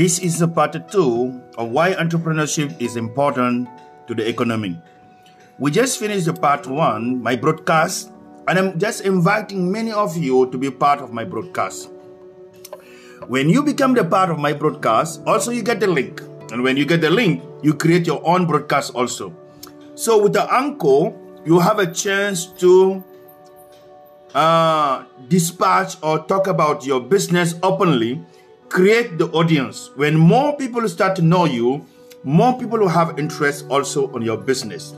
This is the part two of why entrepreneurship is important to the economy. We just finished the part one, my broadcast, and I'm just inviting many of you to be part of my broadcast. When you become the part of my broadcast, also you get the link. And when you get the link, you create your own broadcast also. So with the Anchor, you have a chance to uh, dispatch or talk about your business openly, create the audience. When more people start to know you, more people will have interest also on your business.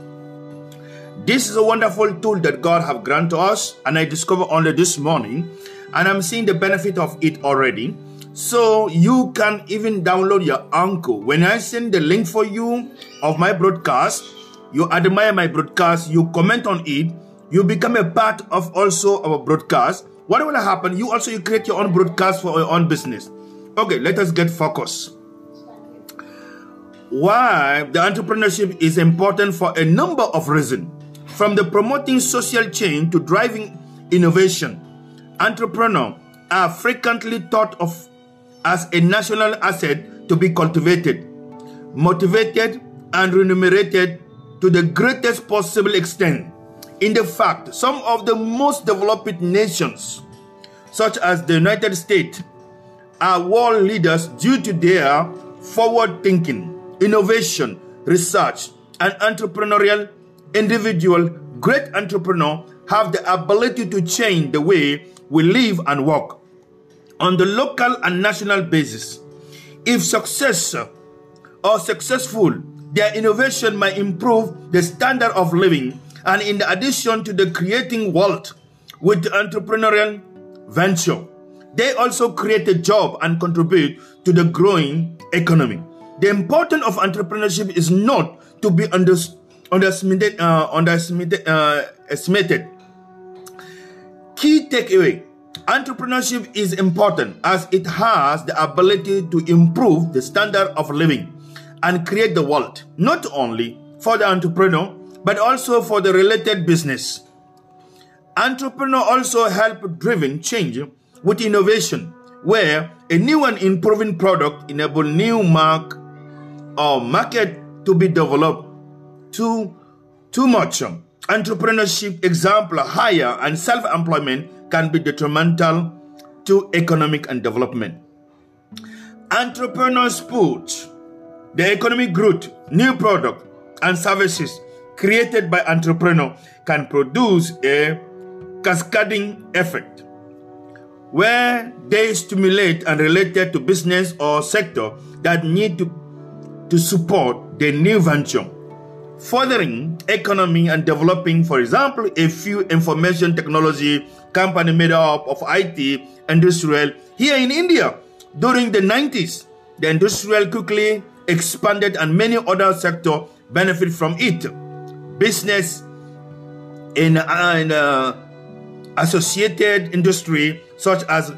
This is a wonderful tool that God have granted us, and I discovered only this morning, and I'm seeing the benefit of it already. So you can even download your Anchor. When I send the link for you of my broadcast, you admire my broadcast, you comment on it, you become a part of also our broadcast. What will happen? You also you create your own broadcast for your own business. Okay, let us get focused. Why the entrepreneurship is important for a number of reasons. From the promoting social change to driving innovation, entrepreneurs are frequently thought of as a national asset to be cultivated, motivated, and remunerated to the greatest possible extent. In the fact, some of the most developed nations, such as the United States, are world leaders due to their forward thinking, innovation, research, and entrepreneurial individual great entrepreneur have the ability to change the way we live and work on the local and national basis. If success or successful, their innovation might improve the standard of living and in addition to the creating wealth with the entrepreneurial venture, they also create a job and contribute to the growing economy. The importance of entrepreneurship is not to be underestimated. Uh, underestimated, uh, estimated. Key takeaway Entrepreneurship is important as it has the ability to improve the standard of living and create the wealth, not only for the entrepreneur, but also for the related business. Entrepreneur also help driven change with innovation, where a new and improving product enable new mark or market to be developed. Too, too much entrepreneurship example higher and self-employment can be detrimental to economic and development. Entrepreneurs put the economic growth, new product, and services created by entrepreneur can produce a cascading effect where they stimulate and related to business or sector that need to, to support the new venture furthering economy and developing, for example, a few information technology company made up of IT industrial here in India. During the 90s, the industrial quickly expanded and many other sector benefit from it. Business in, uh, in uh, associated industry such as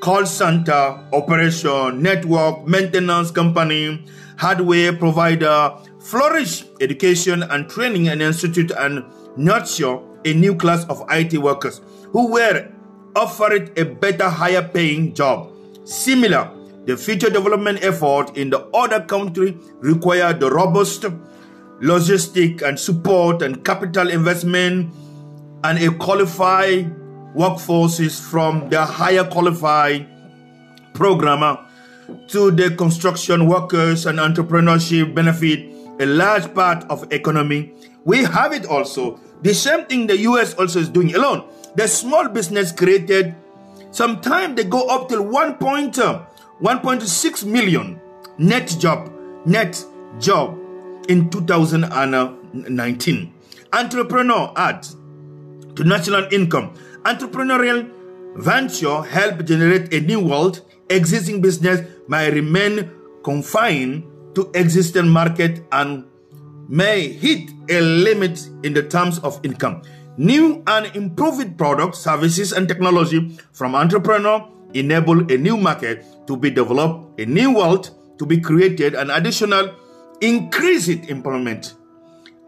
call center, operation, network, maintenance company, hardware provider, flourish education and training and institute and nurture a new class of IT workers who were offered a better, higher paying job. Similar, the future development effort in the other country require the robust logistic and support and capital investment and a qualified workforces from the higher qualified programmer to the construction workers and entrepreneurship benefit a large part of economy. We have it also. The same thing the US also is doing alone. The small business created, sometimes they go up till 1. Uh, 1.6 million net job, net job in 2019. Entrepreneur adds to national income. Entrepreneurial venture help generate a new world. Existing business might remain confined to existing market and may hit a limit in the terms of income. New and improved products, services, and technology from entrepreneur enable a new market to be developed, a new wealth to be created, and additional increased employment,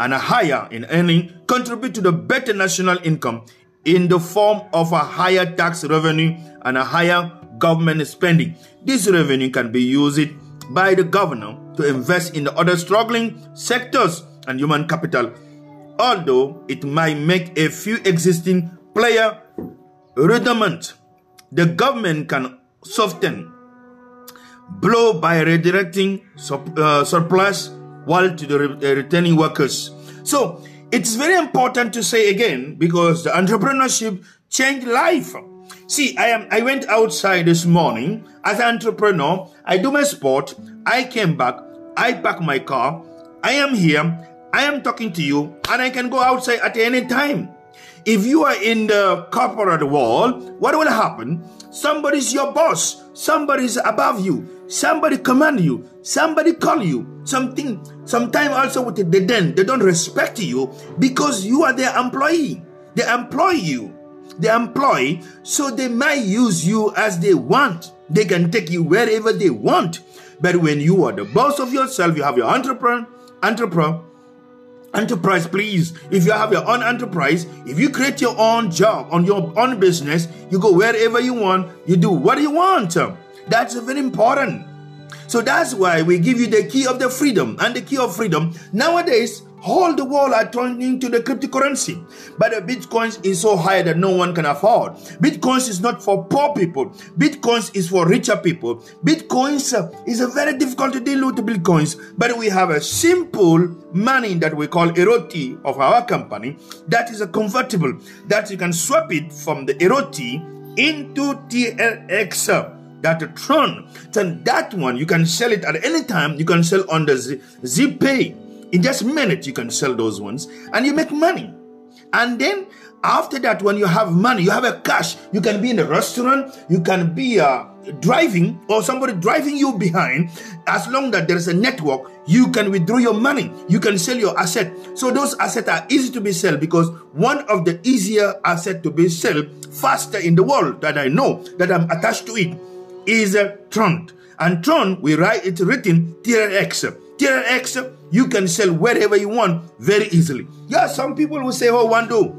and a higher in earning contribute to the better national income in the form of a higher tax revenue and a higher government spending. This revenue can be used by the governor to invest in the other struggling sectors and human capital, although it might make a few existing player redundant. The government can soften blow by redirecting uh, surplus while to the re- uh, returning workers. So it's very important to say again because the entrepreneurship changed life. See, I am I went outside this morning as an entrepreneur. I do my sport. I came back. I pack my car. I am here. I am talking to you, and I can go outside at any time. If you are in the corporate world, what will happen? Somebody's your boss. Somebody's above you. Somebody command you. Somebody call you. Something. Sometime also with the den, they don't respect you because you are their employee. They employ you. They employ so they might use you as they want. They can take you wherever they want. But when you are the boss of yourself, you have your entrepreneur, entrepreneur, enterprise please if you have your own enterprise if you create your own job on your own business you go wherever you want you do what you want that's very important so that's why we give you the key of the freedom and the key of freedom nowadays all the world are turning to the cryptocurrency. But the Bitcoin is so high that no one can afford. Bitcoins is not for poor people. Bitcoins is for richer people. Bitcoins uh, is a very difficult to deal with Bitcoins. But we have a simple money that we call Eroti of our company that is a convertible that you can swap it from the Eroti into uh, that Tron. Then that one you can sell it at any time. You can sell on the Z- ZPay in just minutes, you can sell those ones and you make money. And then after that, when you have money, you have a cash, you can be in a restaurant, you can be uh, driving or somebody driving you behind. As long that there is a network, you can withdraw your money, you can sell your asset. So those assets are easy to be sold because one of the easier asset to be sold faster in the world that I know that I'm attached to it is uh, Tron. And Tron, we write it written TRX. TRX you can sell wherever you want very easily. Yeah, some people will say, oh, Wando,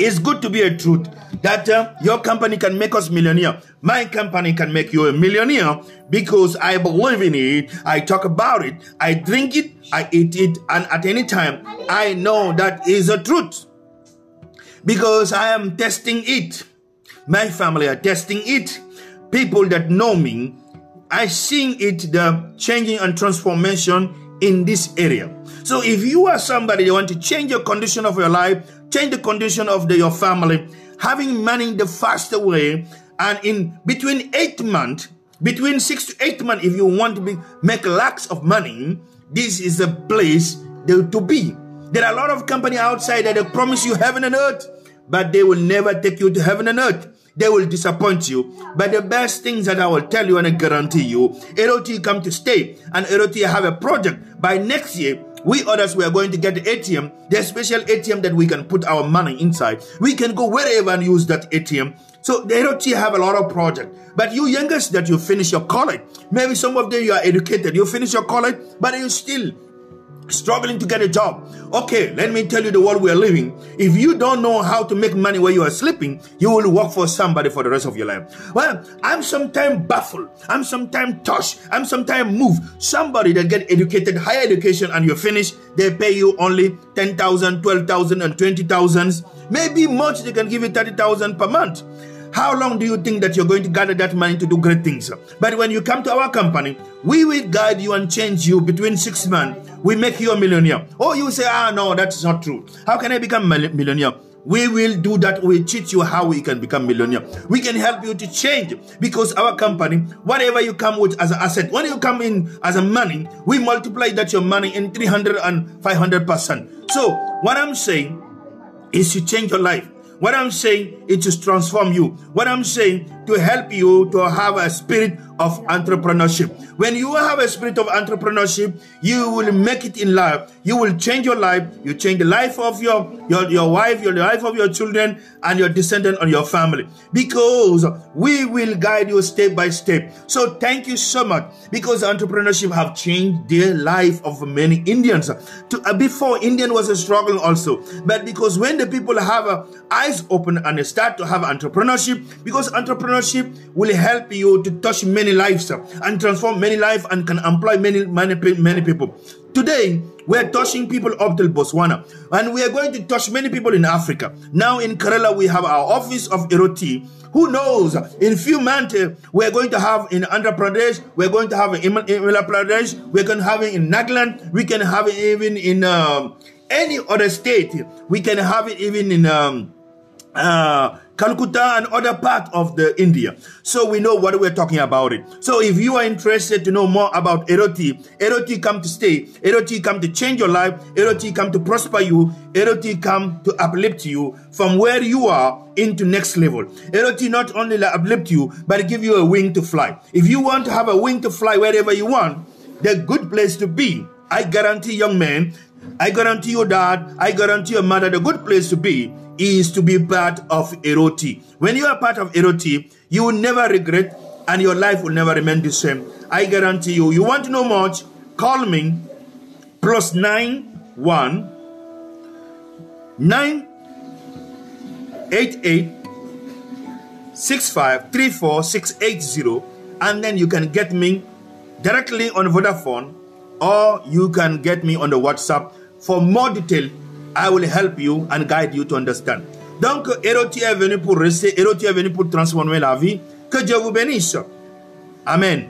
it's good to be a truth that uh, your company can make us millionaire. My company can make you a millionaire because I believe in it. I talk about it. I drink it. I eat it. And at any time, I know that is a truth because I am testing it. My family are testing it. People that know me, I seeing it, the changing and transformation in this area. So if you are somebody you want to change your condition of your life, change the condition of the, your family, having money the faster way, and in between eight months, between six to eight months, if you want to be, make lakhs of money, this is a place to be. There are a lot of company outside that they promise you heaven and earth, but they will never take you to heaven and earth they will disappoint you. But the best things that I will tell you and I guarantee you, Eroti come to stay and Eroti have a project. By next year, we others we are going to get the ATM, the special ATM that we can put our money inside. We can go wherever and use that ATM. So the Eroti have a lot of project. But you youngest that you finish your college, maybe some of them you are educated, you finish your college, but you still struggling to get a job. Okay, let me tell you the world we are living. If you don't know how to make money while you are sleeping, you will work for somebody for the rest of your life. Well, I'm sometimes baffled. I'm sometimes touched. I'm sometimes moved. Somebody that get educated, higher education, and you finish, they pay you only 10,000, 12,000, and 20,000. Maybe much, they can give you 30,000 per month. How long do you think that you're going to gather that money to do great things? But when you come to our company, we will guide you and change you between six months. We make you a millionaire. Oh, you say, ah, no, that's not true. How can I become a millionaire? We will do that. We teach you how we can become millionaire. We can help you to change because our company, whatever you come with as an asset, when you come in as a money, we multiply that your money in 300 and 500 percent. So what I'm saying is to change your life. What I'm saying is to transform you. What I'm saying to help you to have a spirit of entrepreneurship. When you have a spirit of entrepreneurship, you will make it in life. You will change your life. You change the life of your, your, your wife, your life of your children, and your descendant and your family. Because we will guide you step by step. So thank you so much. Because entrepreneurship have changed the life of many Indians. To, uh, before Indian was a struggle also. But because when the people have uh, eyes open and start to have entrepreneurship, because entrepreneurship entrepreneurship will help you to touch many lives and transform many lives and can employ many, many, many people. Today, we're touching people up to Botswana, and we are going to touch many people in Africa. Now in Kerala, we have our office of Eroti. Who knows? In few months, we're going to have in Andhra Pradesh, we're going to have in Himachal Pradesh, going to have it in Nagaland, we can have it even in um, any other state. We can have it even in um, uh, Calcutta and other part of the India. So we know what we're talking about it. So if you are interested to know more about Eroti, Eroti come to stay, Eroti come to change your life, Eroti come to prosper you, Eroti come to uplift you from where you are into next level. Eroti not only uplift you, but give you a wing to fly. If you want to have a wing to fly wherever you want, the good place to be. I guarantee young man, I guarantee your dad, I guarantee your mother, the good place to be is to be part of Eroti. When you are part of Eroti, you will never regret and your life will never remain the same. I guarantee you. You want to know much? Call me plus nine one nine eight eight six five three four six eight zero, and then you can get me directly on Vodafone or you can get me on the WhatsApp for more detail I will help you and guide you to understand. Donc, Héroti est venu pour rester, Héroti est venu pour transformer la vie. Que Dieu vous bénisse. Amen.